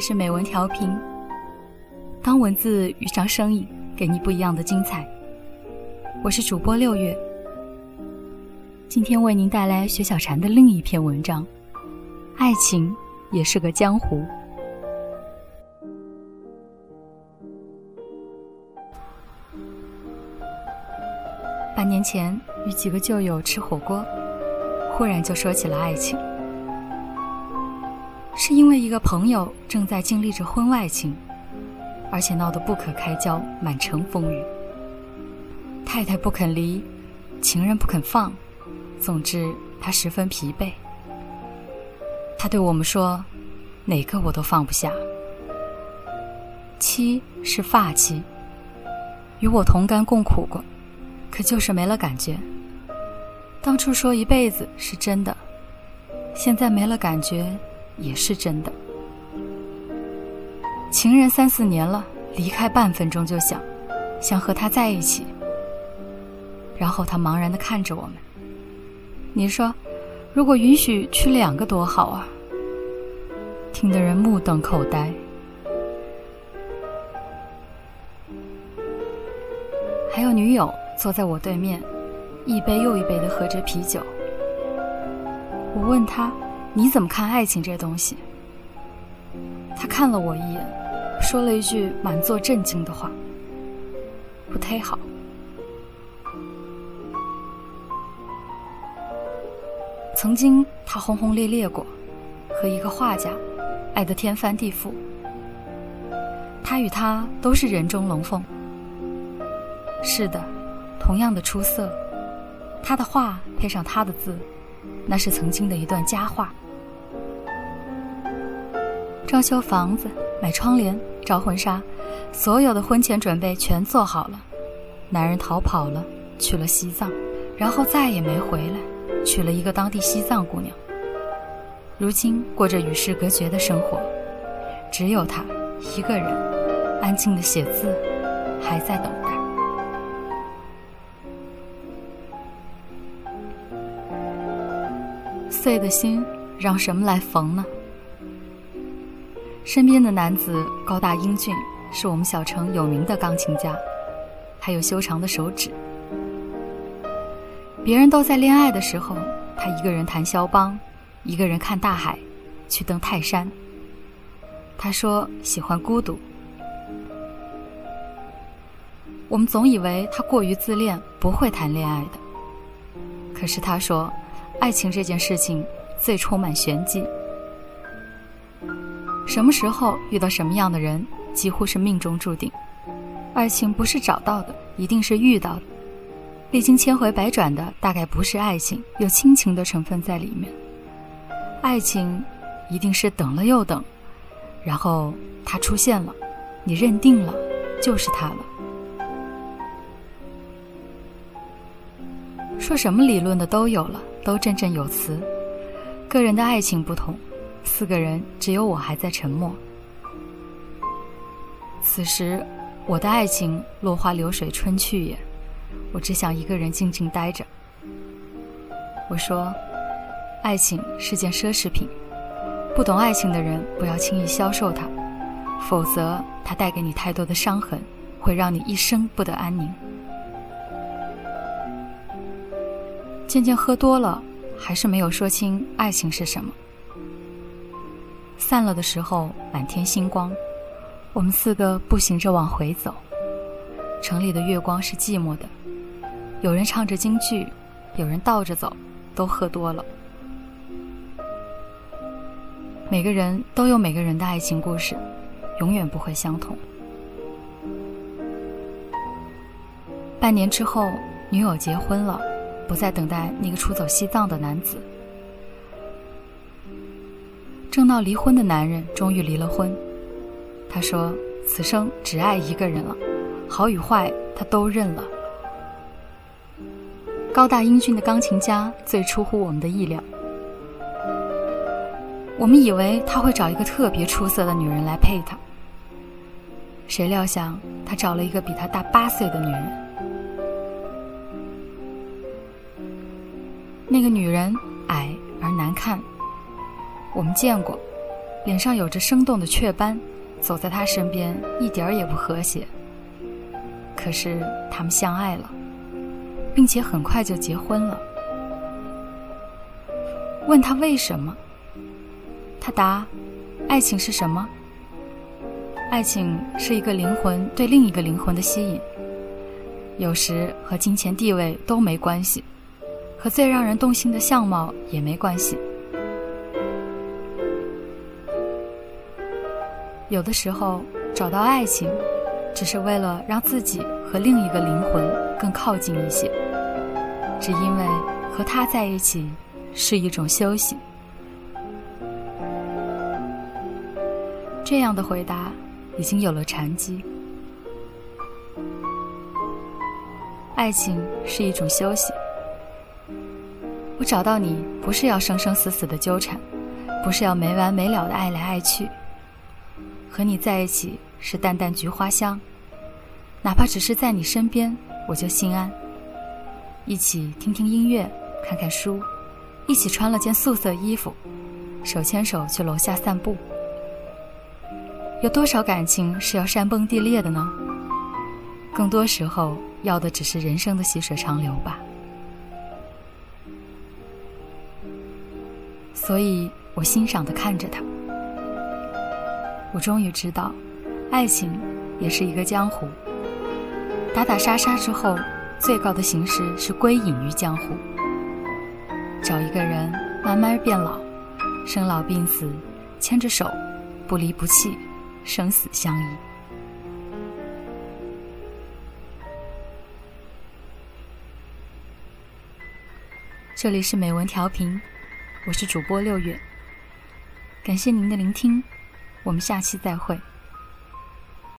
是美文调频。当文字遇上声音，给你不一样的精彩。我是主播六月，今天为您带来雪小禅的另一篇文章：爱情也是个江湖。半年前与几个旧友吃火锅，忽然就说起了爱情。因为一个朋友正在经历着婚外情，而且闹得不可开交，满城风雨。太太不肯离，情人不肯放，总之他十分疲惫。他对我们说：“哪个我都放不下。”妻是发妻，与我同甘共苦过，可就是没了感觉。当初说一辈子是真的，现在没了感觉。也是真的。情人三四年了，离开半分钟就想，想和他在一起。然后他茫然的看着我们。你说，如果允许娶两个多好啊！听得人目瞪口呆。还有女友坐在我对面，一杯又一杯的喝着啤酒。我问他。你怎么看爱情这东西？他看了我一眼，说了一句满座震惊的话：“不太好。”曾经他轰轰烈烈过，和一个画家爱得天翻地覆。他与他都是人中龙凤。是的，同样的出色，他的画配上他的字，那是曾经的一段佳话。装修房子、买窗帘、找婚纱，所有的婚前准备全做好了。男人逃跑了，去了西藏，然后再也没回来，娶了一个当地西藏姑娘。如今过着与世隔绝的生活，只有他一个人，安静的写字，还在等。碎的心，让什么来缝呢？身边的男子高大英俊，是我们小城有名的钢琴家，他有修长的手指。别人都在恋爱的时候，他一个人弹肖邦，一个人看大海，去登泰山。他说喜欢孤独。我们总以为他过于自恋，不会谈恋爱的。可是他说，爱情这件事情最充满玄机。什么时候遇到什么样的人，几乎是命中注定。爱情不是找到的，一定是遇到的。历经千回百转的，大概不是爱情，有亲情的成分在里面。爱情一定是等了又等，然后他出现了，你认定了，就是他了。说什么理论的都有了，都振振有词。个人的爱情不同。四个人，只有我还在沉默。此时，我的爱情落花流水，春去也。我只想一个人静静待着。我说，爱情是件奢侈品，不懂爱情的人不要轻易销售它，否则它带给你太多的伤痕，会让你一生不得安宁。渐渐喝多了，还是没有说清爱情是什么。散了的时候，满天星光，我们四个步行着往回走。城里的月光是寂寞的，有人唱着京剧，有人倒着走，都喝多了。每个人都有每个人的爱情故事，永远不会相同。半年之后，女友结婚了，不再等待那个出走西藏的男子。正闹离婚的男人终于离了婚，他说：“此生只爱一个人了，好与坏他都认了。”高大英俊的钢琴家最出乎我们的意料，我们以为他会找一个特别出色的女人来配他，谁料想他找了一个比他大八岁的女人。那个女人矮而难看。我们见过，脸上有着生动的雀斑，走在他身边一点儿也不和谐。可是他们相爱了，并且很快就结婚了。问他为什么？他答：“爱情是什么？爱情是一个灵魂对另一个灵魂的吸引。有时和金钱地位都没关系，和最让人动心的相貌也没关系。有的时候找到爱情，只是为了让自己和另一个灵魂更靠近一些，只因为和他在一起。”是一种休息。这样的回答已经有了禅机。爱情是一种休息。我找到你，不是要生生死死的纠缠，不是要没完没了的爱来爱去。和你在一起是淡淡菊花香，哪怕只是在你身边，我就心安。一起听听音乐，看看书。一起穿了件素色衣服，手牵手去楼下散步。有多少感情是要山崩地裂的呢？更多时候要的只是人生的细水长流吧。所以我欣赏的看着他，我终于知道，爱情也是一个江湖。打打杀杀之后，最高的形式是归隐于江湖。找一个人慢慢变老，生老病死，牵着手，不离不弃，生死相依。这里是美文调频，我是主播六月，感谢您的聆听，我们下期再会。